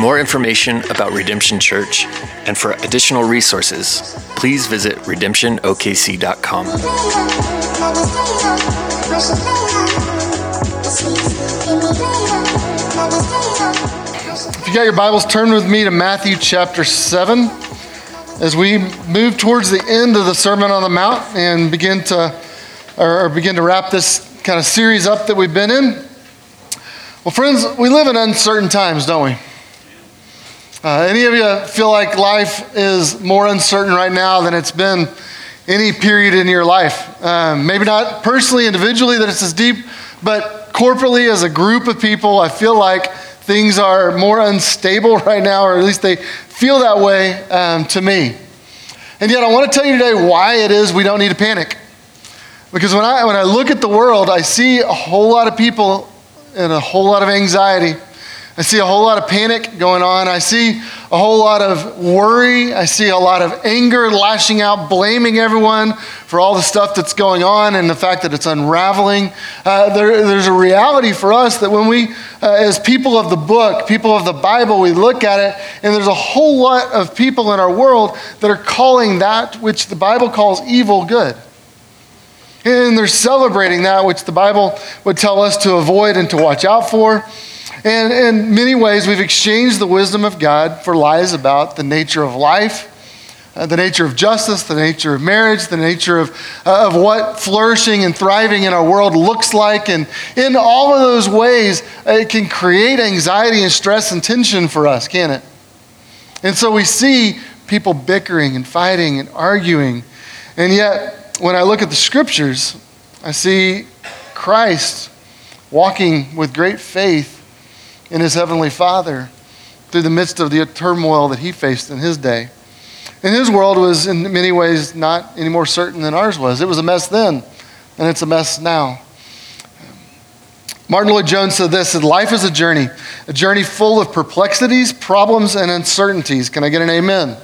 More information about Redemption Church and for additional resources, please visit redemptionokc.com. If you got your Bibles, turn with me to Matthew chapter 7 as we move towards the end of the Sermon on the Mount and begin to or, begin to wrap this kind of series up that we've been in. Well, friends, we live in uncertain times, don't we? Uh, any of you feel like life is more uncertain right now than it's been any period in your life? Um, maybe not personally, individually, that it's as deep, but corporately, as a group of people, I feel like things are more unstable right now, or at least they feel that way um, to me. And yet, I want to tell you today why it is we don't need to panic. Because when I, when I look at the world, I see a whole lot of people and a whole lot of anxiety I see a whole lot of panic going on. I see a whole lot of worry. I see a lot of anger lashing out, blaming everyone for all the stuff that's going on and the fact that it's unraveling. Uh, there, there's a reality for us that when we, uh, as people of the book, people of the Bible, we look at it, and there's a whole lot of people in our world that are calling that which the Bible calls evil good. And they're celebrating that which the Bible would tell us to avoid and to watch out for. And in many ways, we've exchanged the wisdom of God for lies about the nature of life, uh, the nature of justice, the nature of marriage, the nature of, uh, of what flourishing and thriving in our world looks like. And in all of those ways, it can create anxiety and stress and tension for us, can it? And so we see people bickering and fighting and arguing. And yet, when I look at the scriptures, I see Christ walking with great faith in his heavenly Father through the midst of the turmoil that he faced in his day. And his world was, in many ways, not any more certain than ours was. It was a mess then, and it's a mess now. Martyn Lloyd-Jones said this that life is a journey, a journey full of perplexities, problems, and uncertainties. Can I get an amen?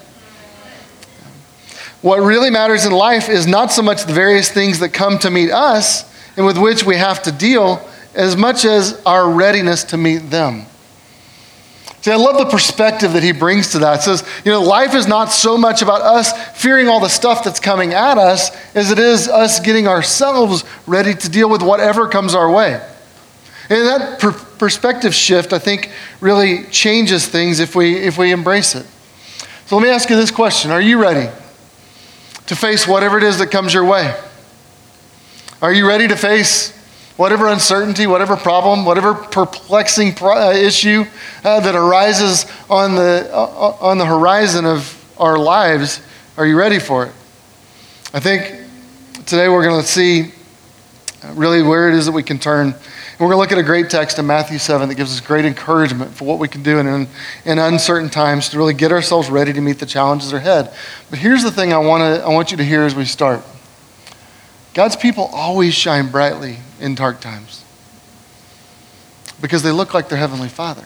What really matters in life is not so much the various things that come to meet us and with which we have to deal, as much as our readiness to meet them. See, I love the perspective that he brings to that. It says, you know, life is not so much about us fearing all the stuff that's coming at us as it is us getting ourselves ready to deal with whatever comes our way. And that per- perspective shift, I think, really changes things if we, if we embrace it. So let me ask you this question Are you ready to face whatever it is that comes your way? Are you ready to face whatever uncertainty, whatever problem, whatever perplexing uh, issue uh, that arises on the, uh, on the horizon of our lives, are you ready for it? I think today we're going to see really where it is that we can turn. And we're going to look at a great text in Matthew 7 that gives us great encouragement for what we can do in, in uncertain times to really get ourselves ready to meet the challenges ahead. But here's the thing I, wanna, I want you to hear as we start. God's people always shine brightly in dark times because they look like their Heavenly Father.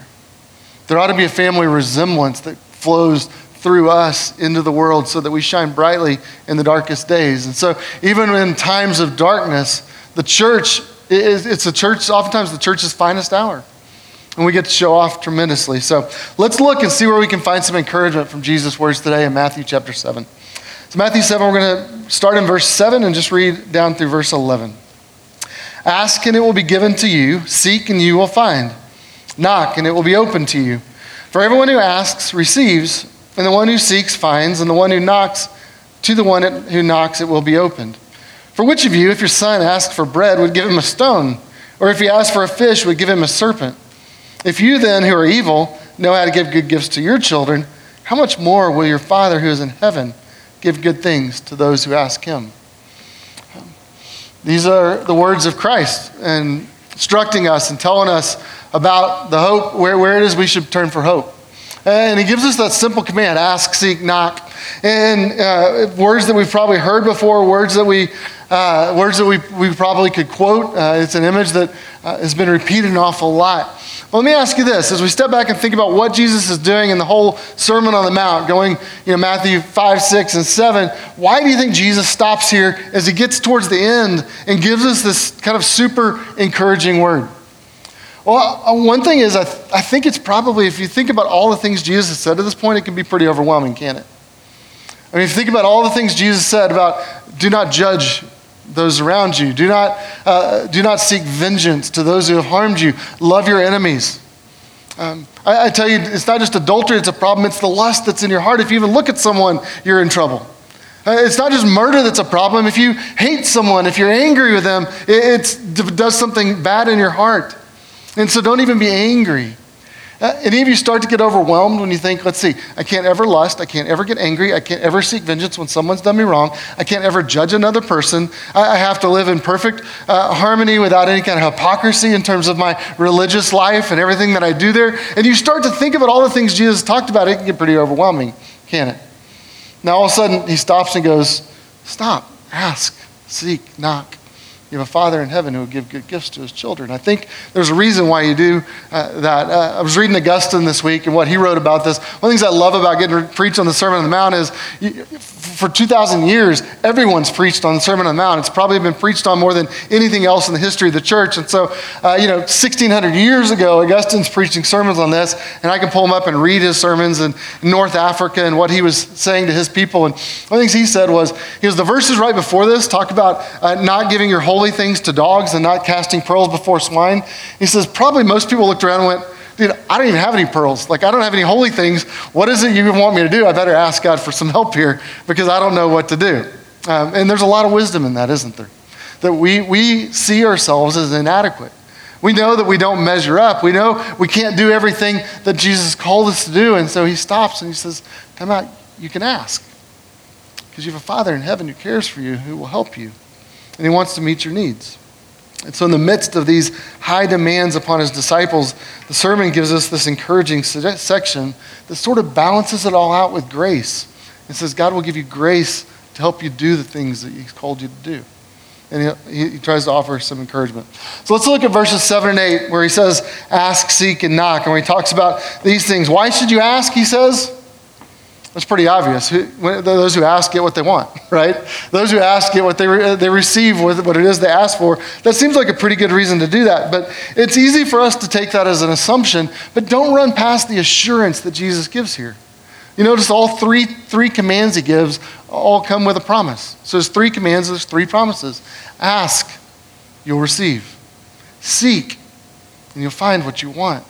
There ought to be a family resemblance that flows through us into the world so that we shine brightly in the darkest days. And so, even in times of darkness, the church is it's a church, oftentimes the church's finest hour. And we get to show off tremendously. So, let's look and see where we can find some encouragement from Jesus' words today in Matthew chapter 7. So, Matthew 7, we're going to start in verse 7 and just read down through verse 11. Ask and it will be given to you, seek and you will find, knock and it will be opened to you. For everyone who asks receives, and the one who seeks finds, and the one who knocks, to the one who knocks it will be opened. For which of you, if your son asked for bread, would give him a stone? Or if he asked for a fish, would give him a serpent? If you then, who are evil, know how to give good gifts to your children, how much more will your Father who is in heaven? give good things to those who ask him. These are the words of Christ and instructing us and telling us about the hope, where, where it is we should turn for hope. And he gives us that simple command ask, seek, knock. And uh, words that we've probably heard before, words that we, uh, words that we, we probably could quote. Uh, it's an image that uh, has been repeated an awful lot. But let me ask you this as we step back and think about what Jesus is doing in the whole Sermon on the Mount, going, you know, Matthew 5, 6, and 7, why do you think Jesus stops here as he gets towards the end and gives us this kind of super encouraging word? Well, uh, one thing is, I, th- I think it's probably, if you think about all the things Jesus said at this point, it can be pretty overwhelming, can't it? I mean, if you think about all the things Jesus said about do not judge those around you, do not, uh, do not seek vengeance to those who have harmed you, love your enemies. Um, I, I tell you, it's not just adultery, it's a problem, it's the lust that's in your heart. If you even look at someone, you're in trouble. Uh, it's not just murder that's a problem. If you hate someone, if you're angry with them, it does something bad in your heart. And so don't even be angry. Uh, any of you start to get overwhelmed when you think, let's see, I can't ever lust, I can't ever get angry, I can't ever seek vengeance when someone's done me wrong, I can't ever judge another person, I, I have to live in perfect uh, harmony without any kind of hypocrisy in terms of my religious life and everything that I do there. And you start to think about all the things Jesus talked about, it can get pretty overwhelming, can it? Now all of a sudden he stops and goes, Stop, ask, seek, knock. You have a Father in heaven who will give good gifts to his children. I think there's a reason why you do uh, that. Uh, I was reading Augustine this week and what he wrote about this. One of the things I love about getting preached on the Sermon on the Mount is you, for 2,000 years, everyone's preached on the Sermon on the Mount. It's probably been preached on more than anything else in the history of the church. And so, uh, you know, 1,600 years ago, Augustine's preaching sermons on this, and I can pull him up and read his sermons in North Africa and what he was saying to his people. And one of the things he said was, he was the verses right before this talk about uh, not giving your holy things to dogs and not casting pearls before swine. He says, probably most people looked around and went, dude, I don't even have any pearls. Like, I don't have any holy things. What is it you want me to do? I better ask God for some help here because I don't know what to do. Um, and there's a lot of wisdom in that, isn't there? That we, we see ourselves as inadequate. We know that we don't measure up. We know we can't do everything that Jesus called us to do. And so he stops and he says, Come out, you can ask. Because you have a Father in heaven who cares for you, who will help you, and he wants to meet your needs. And so, in the midst of these high demands upon his disciples, the sermon gives us this encouraging section that sort of balances it all out with grace. It says, God will give you grace to help you do the things that he's called you to do. And he, he, tries to offer some encouragement. So let's look at verses 7 and 8, where he says, Ask, seek, and knock. And when he talks about these things, why should you ask? He says, that's pretty obvious. Those who ask get what they want, right? Those who ask get what they, re- they receive, what it is they ask for. That seems like a pretty good reason to do that. But it's easy for us to take that as an assumption, but don't run past the assurance that Jesus gives here. You notice all three, three commands he gives all come with a promise. So there's three commands, there's three promises. Ask, you'll receive. Seek, and you'll find what you want.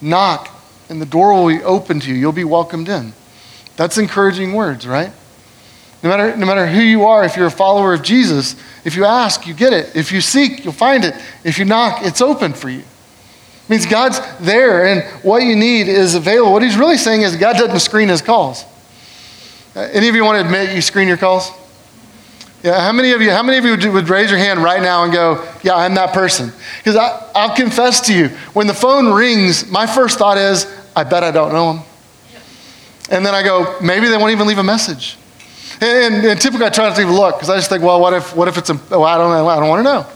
Knock, and the door will be open to you. You'll be welcomed in. That's encouraging words, right? No matter, no matter who you are, if you're a follower of Jesus, if you ask, you get it. If you seek, you'll find it. If you knock, it's open for you. It means God's there and what you need is available. What he's really saying is God doesn't screen his calls. Uh, any of you want to admit you screen your calls? Yeah, how many of you, how many of you would raise your hand right now and go, yeah, I'm that person? Because I'll confess to you, when the phone rings, my first thought is, I bet I don't know him. And then I go, maybe they won't even leave a message. And, and typically I try not to even look because I just think, well, what if, what if it's a, oh, I don't know, I don't want to know.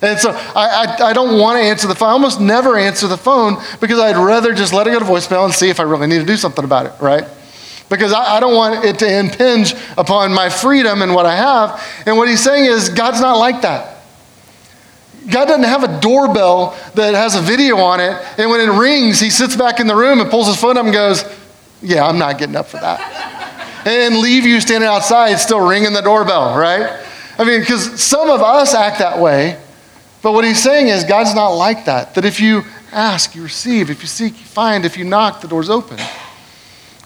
And so I, I, I, don't want to answer the phone. I almost never answer the phone because I'd rather just let it go to voicemail and see if I really need to do something about it, right? Because I, I don't want it to impinge upon my freedom and what I have. And what he's saying is, God's not like that. God doesn't have a doorbell that has a video on it, and when it rings, he sits back in the room and pulls his phone up and goes, yeah, I'm not getting up for that. and leave you standing outside still ringing the doorbell, right? I mean, because some of us act that way, but what he's saying is God's not like that. That if you ask, you receive. If you seek, you find. If you knock, the door's open.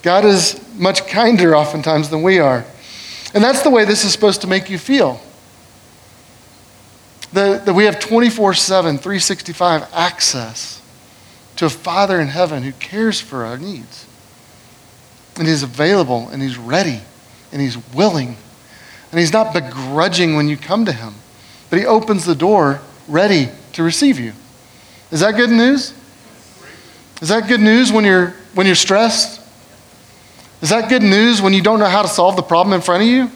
God is much kinder oftentimes than we are. And that's the way this is supposed to make you feel. That, that we have 24 7, 365 access to a Father in heaven who cares for our needs. And he's available and he's ready and he's willing. And he's not begrudging when you come to him, but he opens the door ready to receive you. Is that good news? Is that good news when you're when you're stressed? Is that good news when you don't know how to solve the problem in front of you?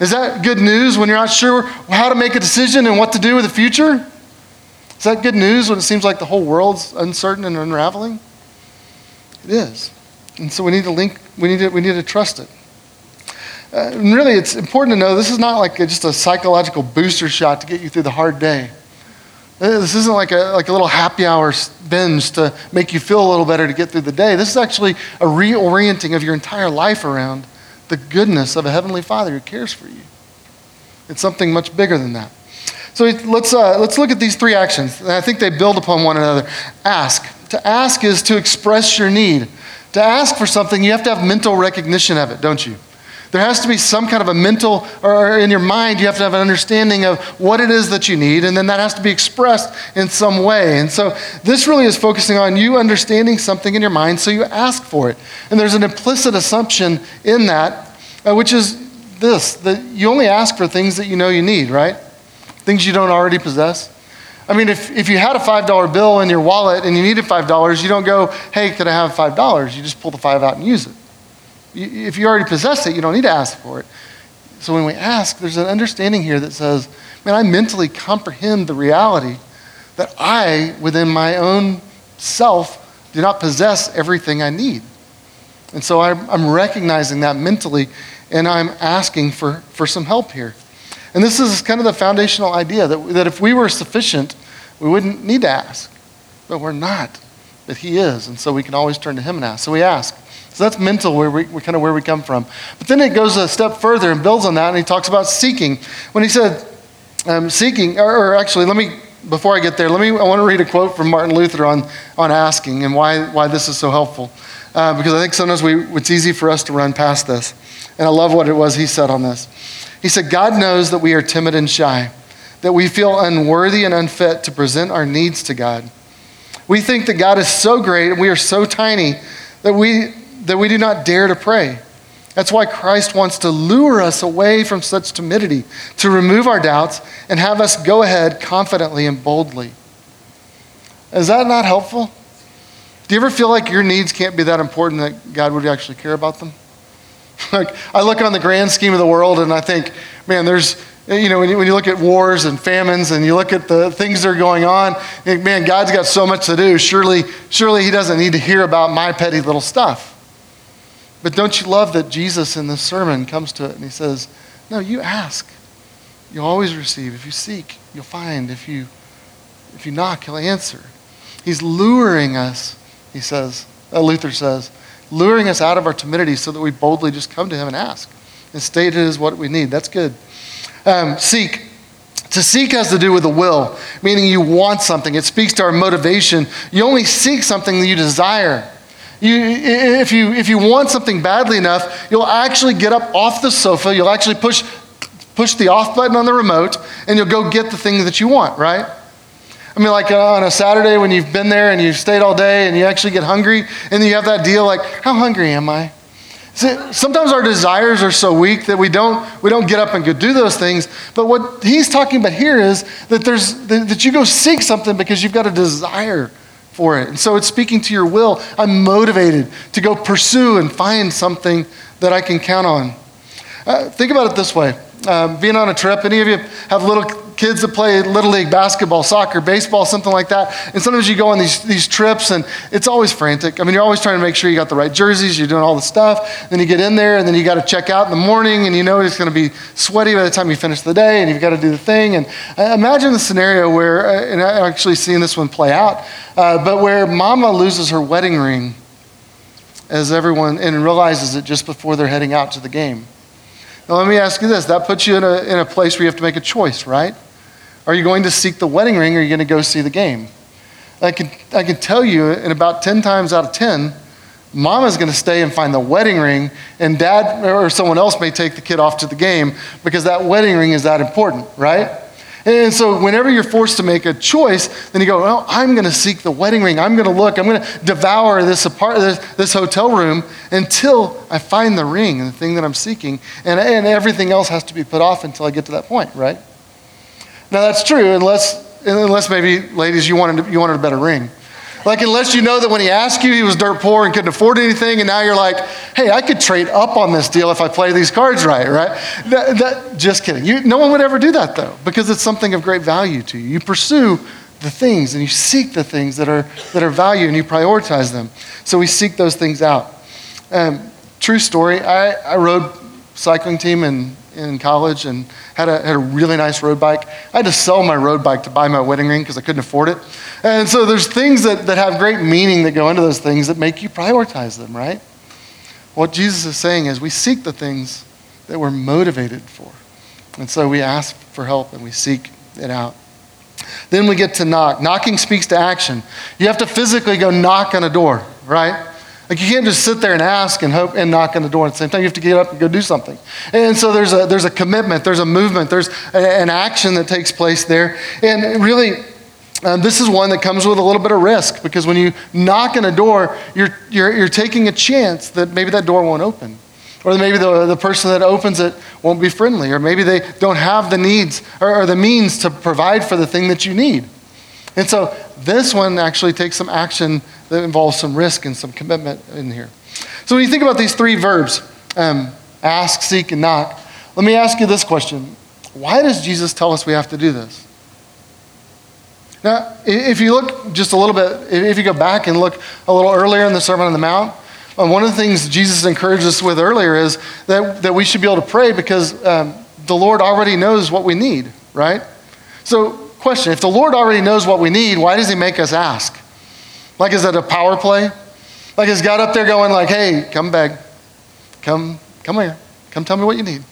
Is that good news when you're not sure how to make a decision and what to do with the future? Is that good news when it seems like the whole world's uncertain and unraveling? It is. And so we need to link, we need to, we need to trust it. Uh, and really, it's important to know this is not like a, just a psychological booster shot to get you through the hard day. Uh, this isn't like a, like a little happy hour binge to make you feel a little better to get through the day. This is actually a reorienting of your entire life around the goodness of a Heavenly Father who cares for you. It's something much bigger than that. So let's, uh, let's look at these three actions. I think they build upon one another. Ask. To ask is to express your need. To ask for something, you have to have mental recognition of it, don't you? There has to be some kind of a mental, or in your mind, you have to have an understanding of what it is that you need, and then that has to be expressed in some way. And so this really is focusing on you understanding something in your mind, so you ask for it. And there's an implicit assumption in that, uh, which is this that you only ask for things that you know you need, right? Things you don't already possess. I mean, if, if you had a $5 bill in your wallet and you needed $5, you don't go, hey, could I have $5? You just pull the 5 out and use it. If you already possess it, you don't need to ask for it. So when we ask, there's an understanding here that says, man, I mentally comprehend the reality that I, within my own self, do not possess everything I need. And so I'm, I'm recognizing that mentally, and I'm asking for, for some help here. And this is kind of the foundational idea that, that if we were sufficient, we wouldn't need to ask. But we're not, that He is. And so we can always turn to Him and ask. So we ask. So that's mental, where we, kind of where we come from. But then it goes a step further and builds on that, and he talks about seeking. When he said um, seeking, or, or, actually, let me before I get there, let me. I want to read a quote from Martin Luther on on asking and why why this is so helpful, uh, because I think sometimes we it's easy for us to run past this, and I love what it was he said on this. He said, "God knows that we are timid and shy." That we feel unworthy and unfit to present our needs to God. We think that God is so great and we are so tiny that we that we do not dare to pray. That's why Christ wants to lure us away from such timidity, to remove our doubts and have us go ahead confidently and boldly. Is that not helpful? Do you ever feel like your needs can't be that important that God would actually care about them? like, I look on the grand scheme of the world and I think, man, there's, you know, when you, when you look at wars and famines and you look at the things that are going on, think, man, God's got so much to do. Surely, surely He doesn't need to hear about my petty little stuff. But don't you love that Jesus in this sermon comes to it and he says, No, you ask. You'll always receive. If you seek, you'll find. If you, if you knock, he'll answer. He's luring us, he says, uh, Luther says, luring us out of our timidity so that we boldly just come to him and ask and state it as what we need. That's good. Um, seek. To seek has to do with the will, meaning you want something. It speaks to our motivation. You only seek something that you desire. You, if, you, if you want something badly enough, you'll actually get up off the sofa, you'll actually push, push the off button on the remote, and you'll go get the thing that you want, right? I mean, like uh, on a Saturday when you've been there and you've stayed all day and you actually get hungry, and you have that deal like, how hungry am I? See, sometimes our desires are so weak that we don't, we don't get up and go do those things. But what he's talking about here is that, there's, that you go seek something because you've got a desire for it. And so it's speaking to your will. I'm motivated to go pursue and find something that I can count on. Uh, think about it this way um, being on a trip, any of you have little kids that play little league basketball, soccer, baseball, something like that. And sometimes you go on these, these trips and it's always frantic. I mean, you're always trying to make sure you got the right jerseys, you're doing all the stuff. Then you get in there and then you got to check out in the morning and you know it's going to be sweaty by the time you finish the day and you've got to do the thing. And uh, imagine the scenario where, uh, and i actually seen this one play out, uh, but where mama loses her wedding ring as everyone and realizes it just before they're heading out to the game. Now, let me ask you this that puts you in a, in a place where you have to make a choice, right? Are you going to seek the wedding ring or are you going to go see the game? I can, I can tell you, in about 10 times out of 10, mama's going to stay and find the wedding ring, and dad or someone else may take the kid off to the game because that wedding ring is that important, right? And so, whenever you're forced to make a choice, then you go, Well, I'm going to seek the wedding ring. I'm going to look. I'm going to devour this, apart, this, this, hotel room until I find the ring, and the thing that I'm seeking. And, and everything else has to be put off until I get to that point, right? Now, that's true, unless, unless maybe, ladies, you wanted, you wanted a better ring. Like, unless you know that when he asked you, he was dirt poor and couldn't afford anything, and now you're like, hey, I could trade up on this deal if I play these cards right, right? That, that, just kidding. You, no one would ever do that, though, because it's something of great value to you. You pursue the things and you seek the things that are, that are value and you prioritize them. So we seek those things out. Um, true story, I, I rode cycling team in, in college and had a, had a really nice road bike. I had to sell my road bike to buy my wedding ring because I couldn't afford it. And so there's things that, that have great meaning that go into those things that make you prioritize them, right? What Jesus is saying is we seek the things that we're motivated for. And so we ask for help and we seek it out. Then we get to knock. Knocking speaks to action. You have to physically go knock on a door, right? Like you can't just sit there and ask and hope and knock on the door at the same time. You have to get up and go do something. And so there's a, there's a commitment, there's a movement, there's a, an action that takes place there. And really, um, this is one that comes with a little bit of risk because when you knock on a door, you're, you're, you're taking a chance that maybe that door won't open. Or maybe the, the person that opens it won't be friendly. Or maybe they don't have the needs or, or the means to provide for the thing that you need. And so this one actually takes some action that involves some risk and some commitment in here. So when you think about these three verbs um, ask, seek, and knock let me ask you this question Why does Jesus tell us we have to do this? Now, if you look just a little bit, if you go back and look a little earlier in the Sermon on the Mount, um, one of the things Jesus encouraged us with earlier is that, that we should be able to pray because um, the Lord already knows what we need, right? So, question if the Lord already knows what we need, why does He make us ask? Like, is it a power play? Like, is God up there going, like, hey, come back, come, come here, come tell me what you need?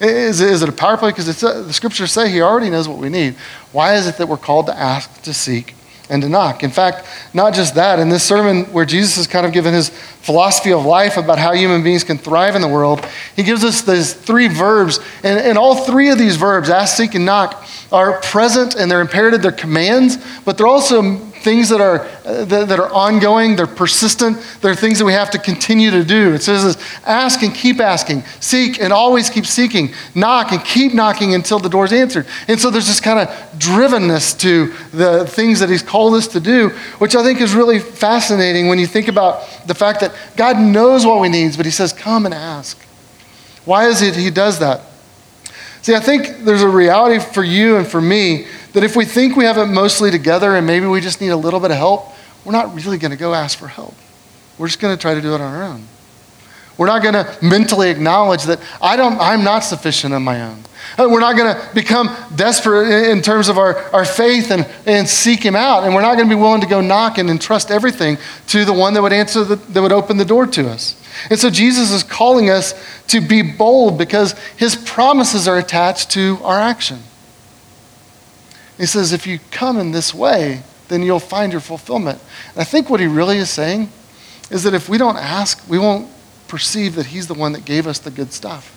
Is, is it a power play? Because uh, the scriptures say He already knows what we need. Why is it that we're called to ask, to seek, and to knock? In fact, not just that, in this sermon where Jesus has kind of given his philosophy of life about how human beings can thrive in the world, he gives us these three verbs. And, and all three of these verbs, ask, seek, and knock, are present and they're imperative, they're commands, but they're also things that are, uh, that, that, are ongoing, they're persistent, they're things that we have to continue to do. It says ask and keep asking, seek and always keep seeking, knock and keep knocking until the door's answered. And so there's this kind of drivenness to the things that he's called us to do, which I think is really fascinating when you think about the fact that God knows what we need, but he says, come and ask. Why is it he does that? See, I think there's a reality for you and for me that if we think we have it mostly together and maybe we just need a little bit of help, we're not really going to go ask for help. We're just going to try to do it on our own. We're not going to mentally acknowledge that I don't, I'm not sufficient on my own. Uh, we're not going to become desperate in terms of our, our faith and, and seek Him out. And we're not going to be willing to go knock and entrust everything to the one that would answer, the, that would open the door to us. And so Jesus is calling us to be bold because His promises are attached to our action. He says, if you come in this way, then you'll find your fulfillment. And I think what he really is saying is that if we don't ask, we won't perceive that he's the one that gave us the good stuff.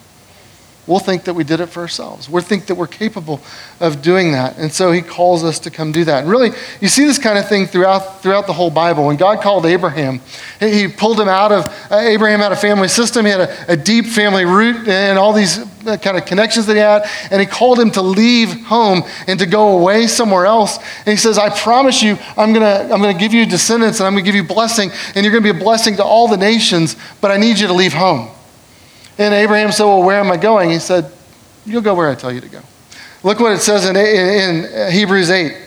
We'll think that we did it for ourselves. We'll think that we're capable of doing that. And so he calls us to come do that. And really, you see this kind of thing throughout, throughout the whole Bible. When God called Abraham, he pulled him out of, uh, Abraham had a family system. He had a, a deep family root and all these uh, kind of connections that he had. And he called him to leave home and to go away somewhere else. And he says, I promise you, I'm going to I'm going to give you descendants and I'm going to give you blessing. And you're going to be a blessing to all the nations, but I need you to leave home. And Abraham said, Well, where am I going? He said, You'll go where I tell you to go. Look what it says in, in, Hebrews 8.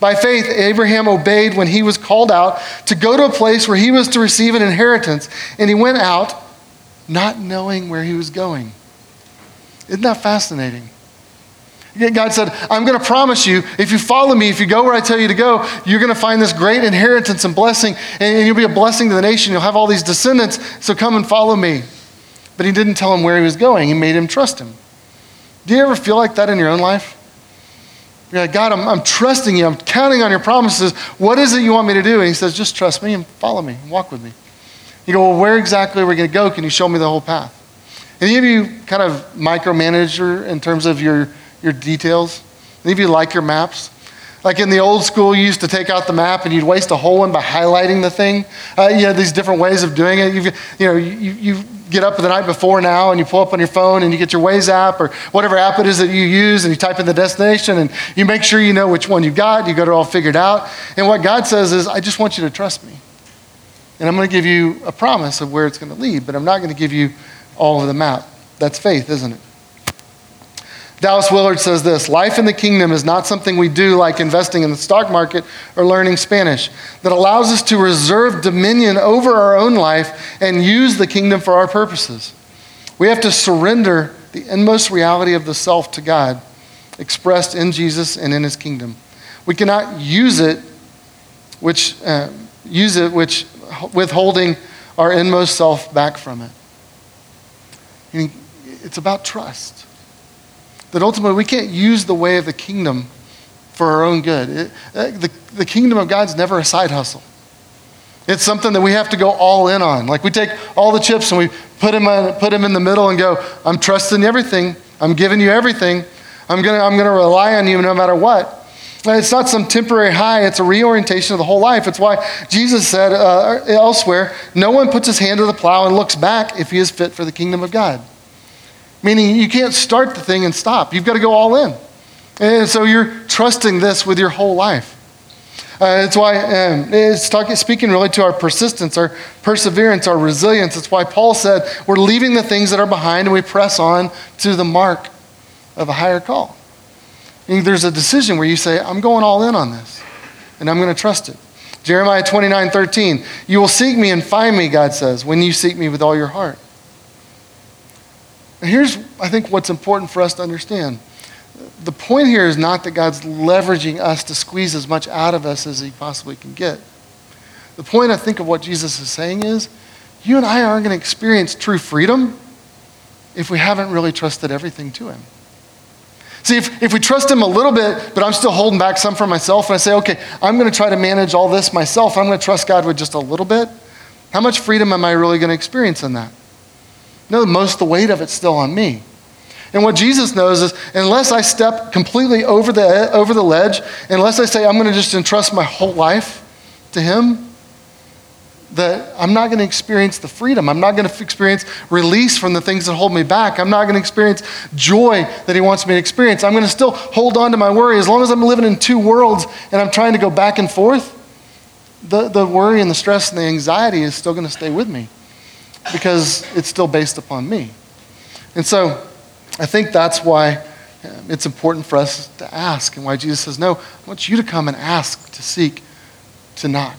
By faith, Abraham obeyed when he was called out to go to a place where he was to receive an inheritance, and he went out not knowing where he was going. Isn't that fascinating? God said, I'm going to promise you, if you follow me, if you go where I tell you to go, you're going to find this great inheritance and blessing, and you'll be a blessing to the nation. You'll have all these descendants, so come and follow me. But he didn't tell him where he was going. He made him trust him. Do you ever feel like that in your own life? You're like, God, I'm, I'm trusting you. I'm counting on your promises. What is it you want me to do? And he says, just trust me and follow me and walk with me. You go, well, where exactly are we going to go? Can you show me the whole path? Any of you kind of micromanager in terms of your, your details? Any of you like your maps? Like in the old school, you used to take out the map and you'd waste a whole one by highlighting the thing. Uh, you had these different ways of doing it. You've, you know, you, you get up the night before now and you pull up on your phone and you get your Waze app or whatever app it is that you use and you type in the destination and you make sure you know which one you got. You got it all figured out. And what God says is, I just want you to trust me. And I'm going to give you a promise of where it's going to lead, but I'm not going to give you all of the map. That's faith, isn't it? Dallas Willard says this Life in the kingdom is not something we do like investing in the stock market or learning Spanish, that allows us to reserve dominion over our own life and use the kingdom for our purposes. We have to surrender the inmost reality of the self to God, expressed in Jesus and in his kingdom. We cannot use it, which, uh, use it which withholding our inmost self back from it. It's about trust. That ultimately we can't use the way of the kingdom for our own good. It, uh, the, the kingdom of God's never a side hustle. It's something that we have to go all in on. Like we take all the chips and we put them, on, put them in the middle and go, I'm trusting everything. I'm giving you everything. I'm going to I'm going to rely on you no matter what. It's not some temporary high, it's a reorientation of the whole life. It's why Jesus said uh, elsewhere, No one puts his hand to the plow and looks back if he is fit for the kingdom of God. Meaning you can't start the thing and stop. You've got to go all in. And so you're trusting this with your whole life. Uh, it's why um, it's talking, speaking really to our persistence, our perseverance, our resilience. It's why Paul said we're leaving the things that are behind and we press on to the mark of a higher call. There's a decision where you say, I'm going all in on this, and I'm going to trust it. Jeremiah 29 13, you will seek me and find me, God says, when you seek me with all your heart. Here's, I think, what's important for us to understand. The point here is not that God's leveraging us to squeeze as much out of us as he possibly can get. The point, I think, of what Jesus is saying is you and I aren't going to experience true freedom if we haven't really trusted everything to him. See, if, if we trust Him a little bit, but I'm still holding back some for myself, and I say, okay, I'm going to try to manage all this myself, I'm going to trust God with just a little bit, how much freedom am I really going to experience in that? No, most of the weight of it's still on me. And what Jesus knows is unless I step completely over the, over the ledge, unless I say I'm going to just entrust my whole life to Him, that I'm not going to experience the freedom. I'm not going to experience release from the things that hold me back. I'm not going to experience joy that He wants me to experience. I'm going to still hold on to my worry. As long as I'm living in two worlds and I'm trying to go back and forth, the, the worry and the stress and the anxiety is still going to stay with me because it's still based upon me. And so I think that's why um, it's important for us to ask and why Jesus says, No, I want you to come and ask, to seek, to knock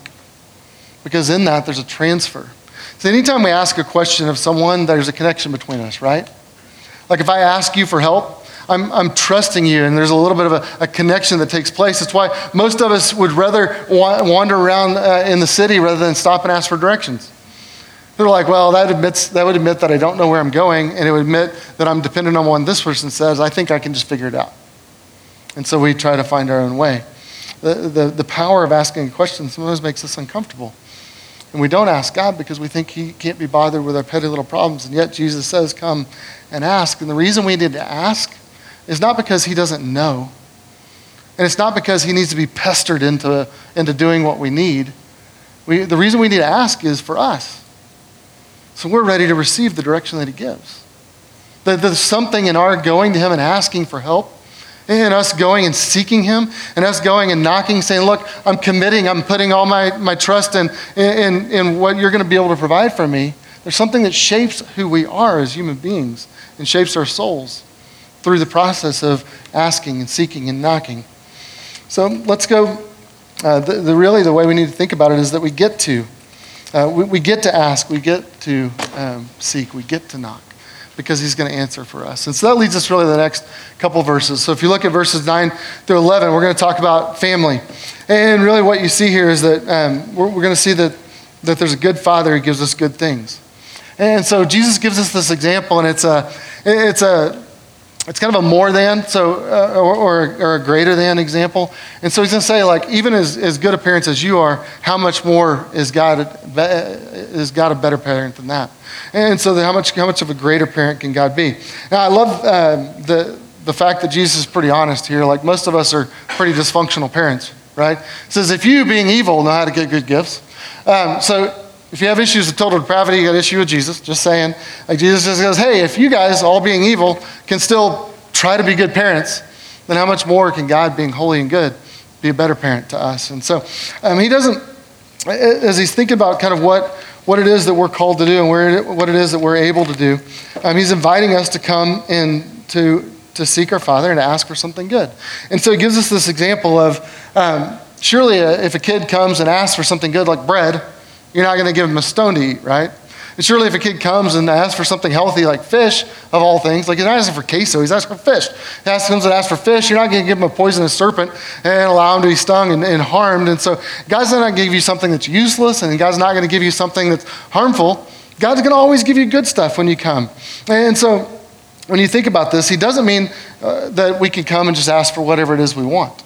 because in that there's a transfer. So anytime we ask a question of someone, there's a connection between us, right? Like if I ask you for help, I'm, I'm trusting you, and there's a little bit of a, a connection that takes place. That's why most of us would rather wa- wander around uh, in the city rather than stop and ask for directions. They're like, well, that, admits, that would admit that I don't know where I'm going, and it would admit that I'm dependent on what this person says. I think I can just figure it out. And so we try to find our own way. The, the, the power of asking a question sometimes makes us uncomfortable. And we don't ask God because we think He can't be bothered with our petty little problems. And yet Jesus says, Come and ask. And the reason we need to ask is not because He doesn't know. And it's not because He needs to be pestered into, into doing what we need. We, the reason we need to ask is for us. So we're ready to receive the direction that He gives. That there's something in our going to Him and asking for help and us going and seeking Him, and us going and knocking, saying, Look, I'm committing, I'm putting all my, my trust in, in, in what you're going to be able to provide for me. There's something that shapes who we are as human beings and shapes our souls through the process of asking and seeking and knocking. So let's go. Uh, the, the, really, the way we need to think about it is that we get to. Uh, we, we, get to ask, we get to um, seek, we get to knock because he's going to answer for us. And so that leads us really to the next couple verses. So if you look at verses 9 through 11, we're going to talk about family. And really what you see here is that um, we're, we're going to see that, that there's a good father who gives us good things. And so Jesus gives us this example, and it's a, it's a, it's kind of a more than, so, uh, or, or, or, a greater than example. And so he's going to say, like, even as, as good a parent as you are, how much more is God, is God a better parent than that? And so, how much, how much of a greater parent can God be? Now, I love uh, the, the fact that Jesus is pretty honest here. Like most of us are pretty dysfunctional parents, right? It says, if you, being evil, know how to get good gifts. Um, so if you have issues with total depravity, you got an issue with Jesus. Just saying. Like Jesus just goes, hey, if you guys, all being evil, can still try to be good parents, then how much more can God, being holy and good, be a better parent to us? And so um, he doesn't, as he's thinking about kind of what, what it is that we're called to do and where what it is that we're able to do, um, he's inviting us to come and to, to seek our Father and to ask for something good. And so he gives us this example of um, surely a, uh, if a kid comes and asks for something good like bread, you're not going to give him a stone to eat, right? And surely if a kid comes and asks for something healthy like fish, of all things, like he's not asking for queso, he's asking for fish. He asks, comes and asks for fish, you're not going to give him a poisonous serpent and allow him to be stung and, and harmed. And so God's not going to give you something that's useless, and God's not going to give you something that's harmful. God's going to always give you good stuff when you come. And so when you think about this, he doesn't mean uh, that we can come and just ask for whatever it is we want,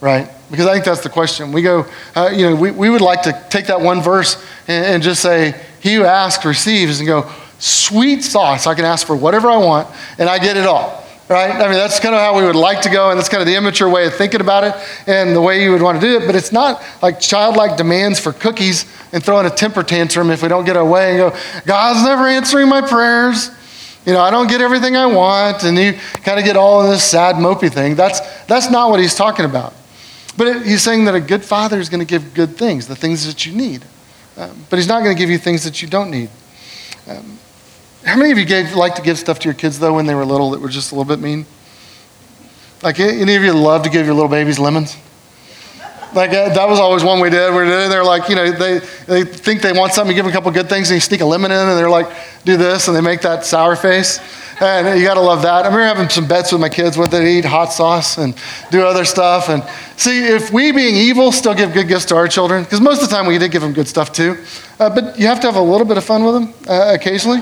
right? Because I think that's the question. We go, uh, you know, we, we would like to take that one verse and, and just say, He who asks receives, and go, sweet sauce. I can ask for whatever I want, and I get it all. Right? I mean, that's kind of how we would like to go, and that's kind of the immature way of thinking about it and the way you would want to do it. But it's not like childlike demands for cookies and throwing a temper tantrum if we don't get our way and go, God's never answering my prayers. You know, I don't get everything I want, and you kind of get all of this sad, mopey thing. That's, that's not what he's talking about. But it, he's saying that a good father is going to give good things, the things that you need. Um, but he's not going to give you things that you don't need. Um, how many of you gave, like to give stuff to your kids, though, when they were little that were just a little bit mean? Like, any of you love to give your little babies lemons? Like, uh, that was always one we did. We did. They're like, you know, they, they think they want something, you give them a couple good things, and you sneak a lemon in, and they're like, do this, and they make that sour face. And you got to love that. I remember having some bets with my kids what they eat hot sauce and do other stuff. And see, if we, being evil, still give good gifts to our children, because most of the time we did give them good stuff too, uh, but you have to have a little bit of fun with them uh, occasionally.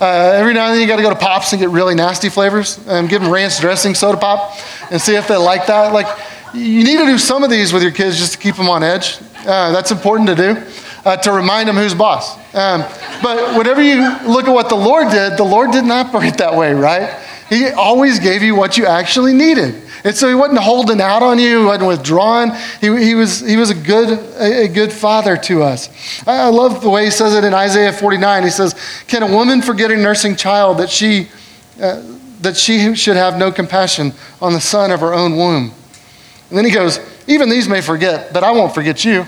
Uh, every now and then you got to go to Pops and get really nasty flavors and give them ranch dressing soda pop and see if they like that. Like, you need to do some of these with your kids just to keep them on edge. Uh, that's important to do uh, to remind him who's boss. Um, but whenever you look at what the Lord did, the Lord didn't operate that way, right? He always gave you what you actually needed. And so he wasn't holding out on you, he wasn't withdrawing. He, he, was, he was a good, a, a good father to us. I, I love the way he says it in Isaiah 49. He says, Can a woman forget a nursing child that she, uh, that she should have no compassion on the son of her own womb? And then he goes, Even these may forget, but I won't forget you.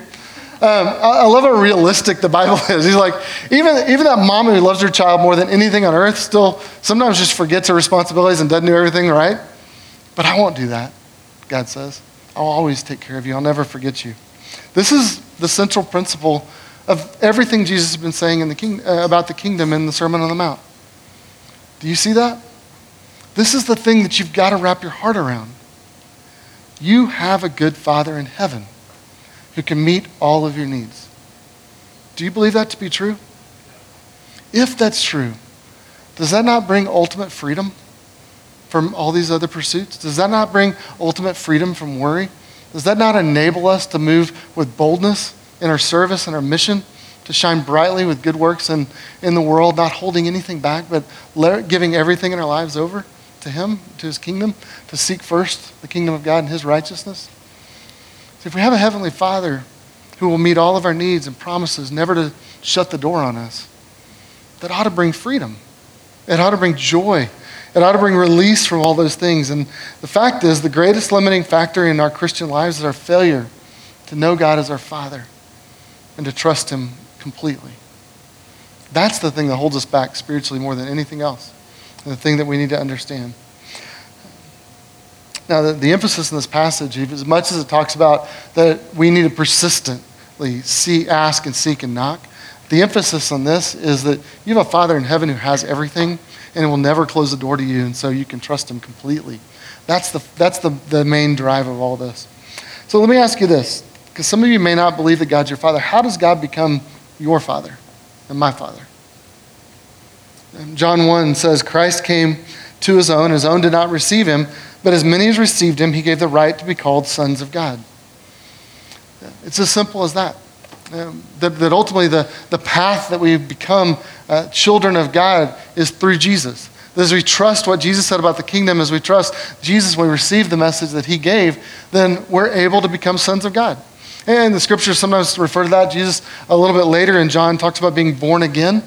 Um, I, I, love how realistic the Bible is. He's like, even, even that mom who loves her child more than anything on earth still sometimes just forgets her responsibilities and doesn't do everything right. But I won't do that, God says. I'll always take care of you. I'll never forget you. This is the central principle of everything Jesus has been saying in the king, uh, about the kingdom in the Sermon on the Mount. Do you see that? This is the thing that you've got to wrap your heart around. You have a good Father in heaven who can meet all of your needs. Do you believe that to be true? If that's true, does that not bring ultimate freedom from all these other pursuits? Does that not bring ultimate freedom from worry? Does that not enable us to move with boldness in our service and our mission, to shine brightly with good works and in the world, not holding anything back, but giving everything in our lives over to Him, to His kingdom, to seek first the kingdom of God and His righteousness? If we have a Heavenly Father who will meet all of our needs and promises never to shut the door on us, that ought to bring freedom. It ought to bring joy. It ought to bring release from all those things. And the fact is, the greatest limiting factor in our Christian lives is our failure to know God as our Father and to trust Him completely. That's the thing that holds us back spiritually more than anything else, and the thing that we need to understand. Now, the, the, emphasis in this passage, as much as it talks about that we need to persistently see, ask and seek and knock, the emphasis on this is that you have a Father in heaven who has everything and will never close the door to you, and so you can trust him completely. That's the, that's the, the main drive of all this. So let me ask you this, because some of you may not believe that God's your Father. How does God become your Father and my Father? John 1 says, Christ came to his own, his own did not receive him. But as many as received him, he gave the right to be called sons of God. It's as simple as that. Um, that, that, ultimately the, the path that we become uh, children of God is through Jesus. As we trust what Jesus said about the kingdom, as we trust Jesus we receive the message that he gave, then we're able to become sons of God. And the scriptures sometimes refer to that. Jesus, a little bit later in John, talks about being born again.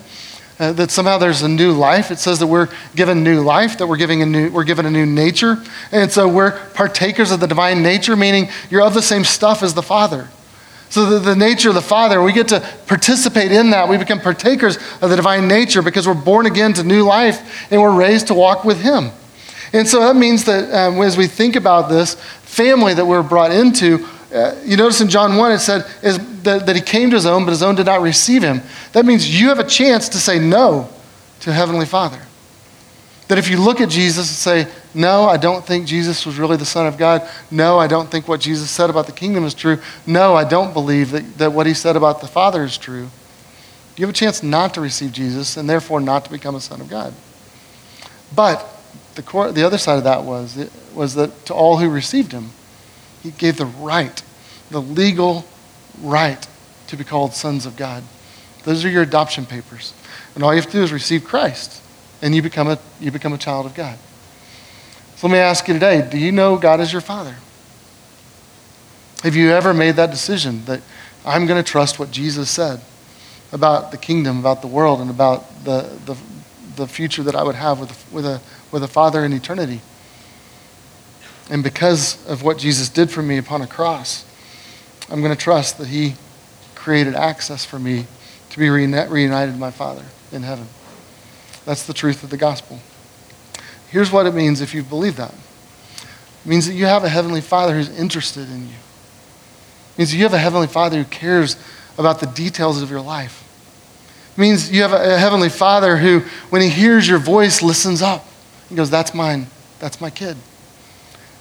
Uh, that somehow there's a new life. It says that we're given new life, that we're, giving a new, we're given a new nature. And so we're partakers of the divine nature, meaning you're of the same stuff as the Father. So, the, the, nature of the Father, we get to participate in that. We become partakers of the divine nature because we're born again to new life and we're raised to walk with Him. And so that means that um, as we think about this family that we're brought into, uh, you notice in John 1 it said is that, that He came to His own, but His own did not receive Him. That means you have a chance to say no to Heavenly Father. That if you look at Jesus and say, No, I don't think Jesus was really the Son of God. No, I don't think what Jesus said about the kingdom is true. No, I don't believe that, that what he said about the Father is true. You have a chance not to receive Jesus and therefore not to become a Son of God. But the, core, the other side of that was, was that to all who received him, he gave the right, the legal right to be called sons of God. Those are your adoption papers. And all you have to do is receive Christ and you become a, you become a child of God. So let me ask you today do you know God as your Father? Have you ever made that decision that I'm going to trust what Jesus said about the kingdom, about the world, and about the, the, the future that I would have with, with, a, with a Father in eternity? And because of what Jesus did for me upon a cross, I'm going to trust that He created access for me to be reunited with my Father in heaven. That's the truth of the gospel. Here's what it means if you believe that. It means that you have a heavenly Father who's interested in you. It means you have a heavenly Father who cares about the details of your life. It means you have a heavenly Father who, when he hears your voice, listens up. He goes, That's mine. That's my kid.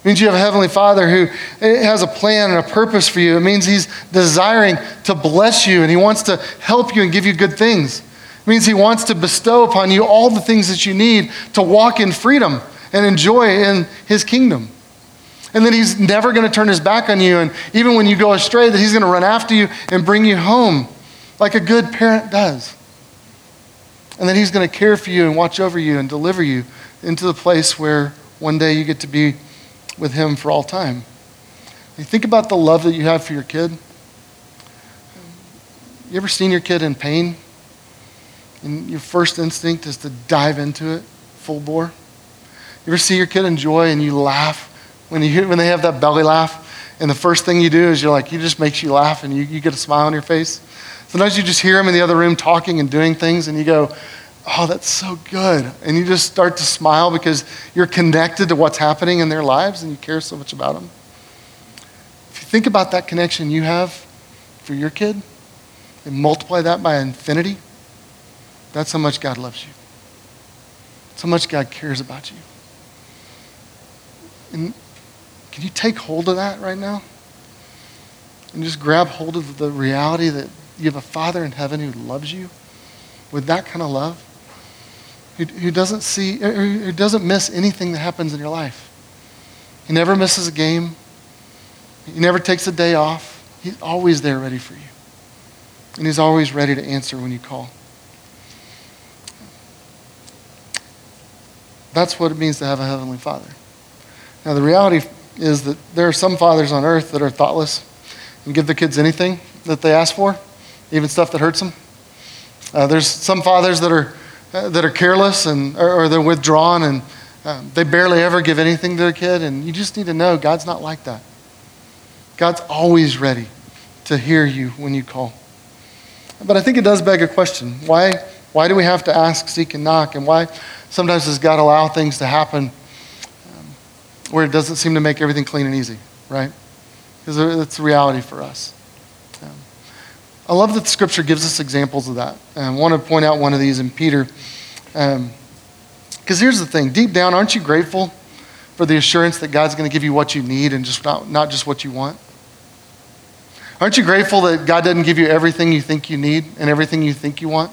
Means you have a heavenly Father who eh, has a plan and a purpose for you. It means he's desiring to bless you and he wants to help you and give you good things. It means He wants to bestow upon you all the things that you need to walk in freedom and enjoy in His kingdom. And that He's never going to turn His back on you. And even when you go astray, that He's going to run after you and bring you home like a good parent does. And that He's going to care for you and watch over you and deliver you into the place where one day you get to be with Him for all time. You think about the love that you have for your kid. You ever seen your kid in pain? and your first instinct is to dive into it full bore? You ever see your kid enjoy and you laugh when, you when they have that belly laugh? And the first thing you do is you're like, he just makes you laugh and you, you get a smile on your face. Sometimes you just hear them in the other room talking and doing things and you go, oh, that's so good. And you just start to smile because you're connected to what's happening in their lives and you care so much about them. If you think about that connection you have for your kid and multiply that by infinity, that's how much God loves you. That's how much God cares about you. And can you take hold of that right now? And just grab hold of the reality that you have a Father in heaven who loves you with that kind of love, who, doesn't see, who doesn't miss anything that happens in your life. He never misses a game. He never takes a day off. He's always there ready for you. And he's always ready to answer when you call. That's what it means to have a heavenly father. Now, the reality is that there are some fathers on earth that are thoughtless and give their kids anything that they ask for, even stuff that hurts them. Uh, there's some fathers that are, uh, that are careless and, or, or they're withdrawn and um, they barely ever give anything to their kid. And you just need to know God's not like that. God's always ready to hear you when you call. But I think it does beg a question. Why, why do we have to ask, seek, and knock? And why, sometimes does God allow things to happen um, where it doesn't seem to make everything clean and easy, right? Because it's a reality for us. Um, I love that the scripture gives us examples of that. And I want to point out one of these in Peter. Because um, here's the thing deep down, aren't you grateful for the assurance that God's going to give you what you need and just not, not just what you want? Aren't you grateful that God doesn't give you everything you think you need and everything you think you want?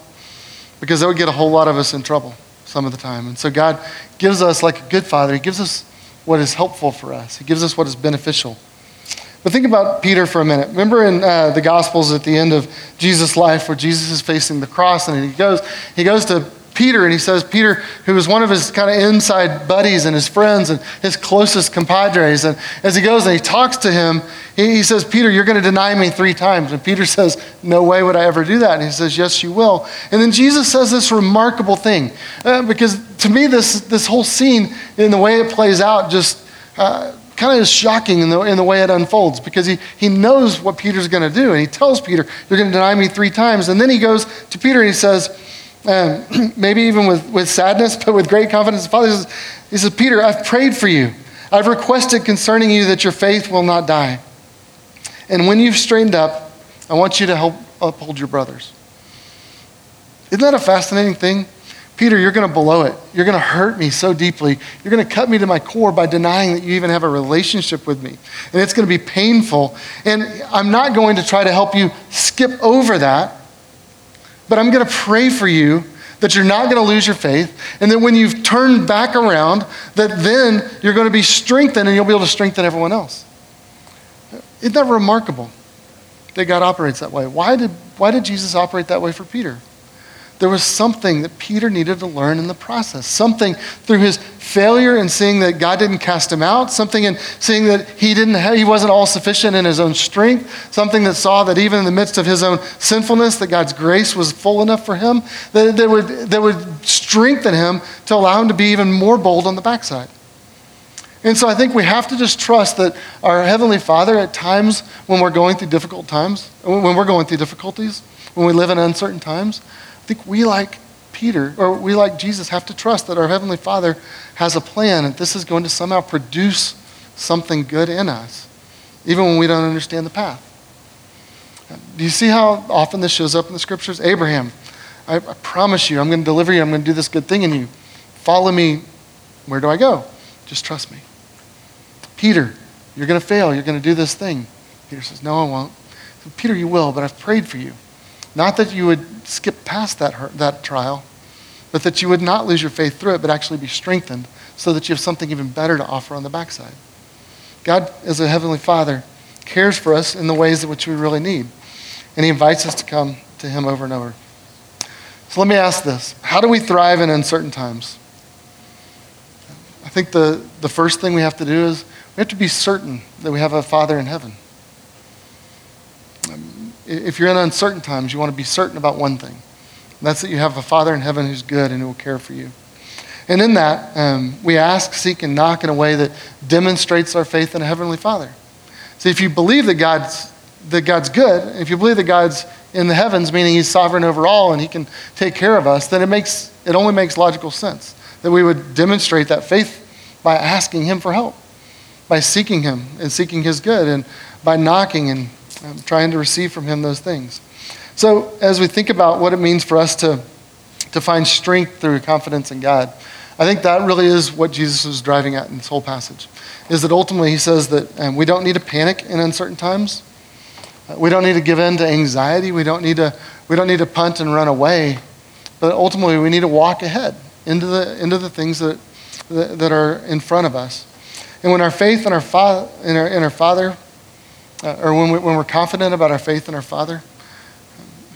Because that would get a whole lot of us in trouble some of the time. And so God gives us, like a good father, He gives us what is helpful for us, He gives us what is beneficial. But think about Peter for a minute. Remember in uh, the Gospels at the end of Jesus' life where Jesus is facing the cross and he goes, he goes to, Peter, and he says, Peter, who was one of his kind of inside buddies and his friends and his closest compadres. And as he goes and he talks to him, he, he says, Peter, you're going to deny me three times. And Peter says, No way would I ever do that. And he says, Yes, you will. And then Jesus says this remarkable thing. Uh, because to me, this, this whole scene, in the way it plays out, just uh, kind of is shocking in the, in the way it unfolds because he, he knows what Peter's going to do. And he tells Peter, You're going to deny me three times. And then he goes to Peter and he says, um, maybe even with, with sadness, but with great confidence. The Father says, He says, Peter, I've prayed for you. I've requested concerning you that your faith will not die. And when you've straightened up, I want you to help uphold your brothers. Isn't that a fascinating thing? Peter, you're going to blow it. You're going to hurt me so deeply. You're going to cut me to my core by denying that you even have a relationship with me. And it's going to be painful. And I'm not going to try to help you skip over that. But I'm going to pray for you that you're not going to lose your faith, and that when you've turned back around, that then you're going to be strengthened and you'll be able to strengthen everyone else. Isn't that remarkable that God operates that way? Why did, why did Jesus operate that way for Peter? There was something that Peter needed to learn in the process. Something through his failure in seeing that God didn't cast him out. Something in seeing that he, didn't have, he wasn't all sufficient in his own strength. Something that saw that even in the midst of his own sinfulness, that God's grace was full enough for him, that, that, would, that would strengthen him to allow him to be even more bold on the backside. And so I think we have to just trust that our Heavenly Father, at times when we're going through difficult times, when we're going through difficulties, when we live in uncertain times, I think we, like Peter, or we, like Jesus, have to trust that our Heavenly Father has a plan and this is going to somehow produce something good in us, even when we don't understand the path. Do you see how often this shows up in the scriptures? Abraham, I, I promise you, I'm going to deliver you, I'm going to do this good thing in you. Follow me. Where do I go? Just trust me. Peter, you're going to fail. You're going to do this thing. Peter says, No, I won't. Peter, you will, but I've prayed for you. Not that you would skip past that, that trial, but that you would not lose your faith through it, but actually be strengthened so that you have something even better to offer on the backside. God, as a Heavenly Father, cares for us in the ways in which we really need. And He invites us to come to Him over and over. So let me ask this How do we thrive in uncertain times? I think the, the first thing we have to do is we have to be certain that we have a Father in heaven if you're in uncertain times, you want to be certain about one thing. that's that you have a Father in heaven who's good and who will care for you. And in that, um, we ask, seek, and knock in a way that demonstrates our faith in a Heavenly Father. See, if you believe that God's, that God's good, if you believe that God's in the heavens, meaning He's sovereign over all and He can take care of us, then it, makes, it only makes logical sense that we would demonstrate that faith by asking Him for help, by seeking Him and seeking His good, and by knocking and um, trying to receive from Him those things. So, as we think about what it means for us to, to find strength through confidence in God, I think that really is what Jesus was driving at in this whole passage. Is that ultimately he says that um, we don't need to panic in uncertain times. Uh, we don't need to give in to anxiety. We don't need to, we don't need to punt and run away. But ultimately, we need to walk ahead into the, into the things that, that, that are in front of us. And when our faith in our, fa- in our, in our Father uh, or when, we, when we're confident about our faith in our Father,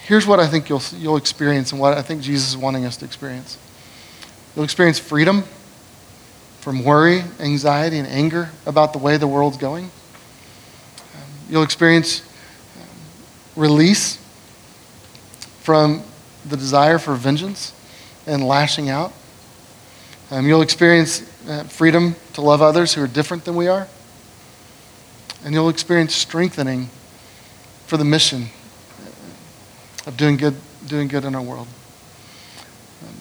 here's what I think you'll, you'll experience and what I think Jesus is wanting us to experience. You'll experience freedom from worry, anxiety, and anger about the way the world's going. Um, you'll experience um, release from the desire for vengeance and lashing out. Um, you'll experience uh, freedom to love others who are different than we are and you'll experience strengthening for the mission of doing good, doing good in our world.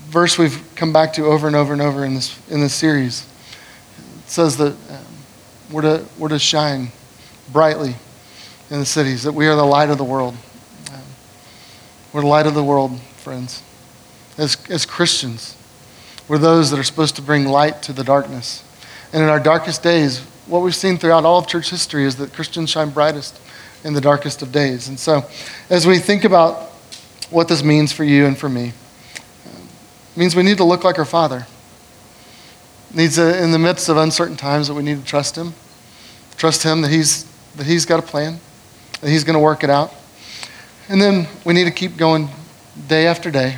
Verse we've come back to over and over and over in this, in this series it says that um, we're, to, we're to shine brightly in the cities, that we are the light of the world. Um, we're the light of the world, friends. As, as Christians, we're those that are supposed to bring light to the darkness. And in our darkest days, what we've seen throughout all of church history is that Christians shine brightest in the darkest of days. And so, as we think about what this means for you and for me, it means we need to look like our Father. It needs a, in the midst of uncertain times that we need to trust Him, trust Him that He's that He's got a plan, that He's going to work it out, and then we need to keep going day after day,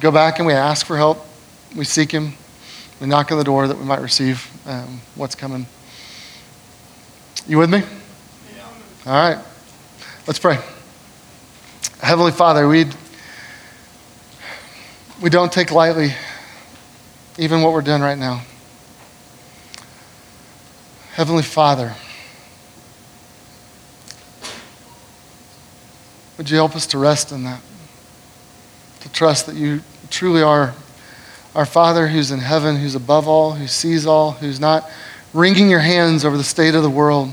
go back and we ask for help. We seek Him. We knock on the door that we might receive um, what's coming. You with me? Yeah. All right. Let's pray. Heavenly Father, we we don't take lightly even what we're doing right now. Heavenly Father, would you help us to rest in that? To trust that you truly are our Father who's in heaven, who's above all, who sees all, who's not wringing your hands over the state of the world,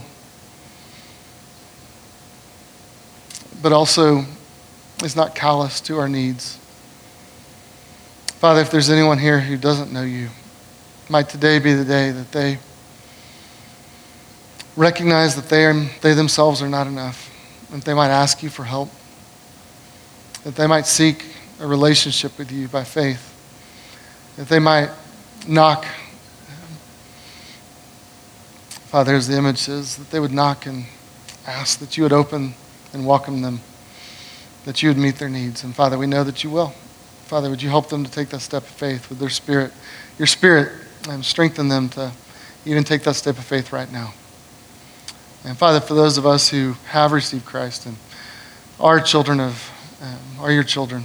but also is not callous to our needs. Father, if there's anyone here who doesn't know you, might today be the day that they recognize that they, are, they themselves are not enough, that they might ask you for help that they might seek a relationship with you by faith, that they might knock. Father, as the image says, that they would knock and ask that you would open and welcome them, that you would meet their needs. And Father, we know that you will. Father, would you help them to take that step of faith with their spirit, your spirit, and strengthen them to even take that step of faith right now. And Father, for those of us who have received Christ and are children of um, are your children.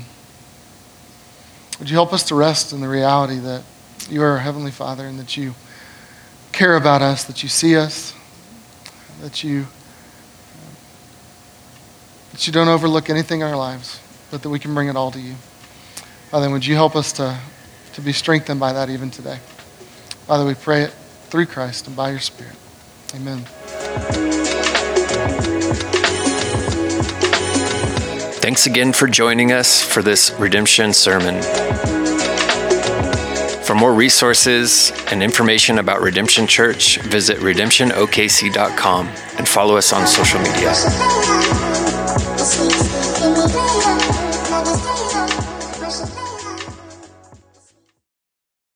Would you help us to rest in the reality that you are our Heavenly Father and that you care about us, that you see us, that you, that you don't overlook anything in our lives, but that we can bring it all to you. Father, would you help us to, to be strengthened by that even today? Father, we pray it through Christ and by your Spirit. Amen. Thanks again for joining us for this redemption sermon. For more resources and information about Redemption Church, visit redemptionokc.com and follow us on social media.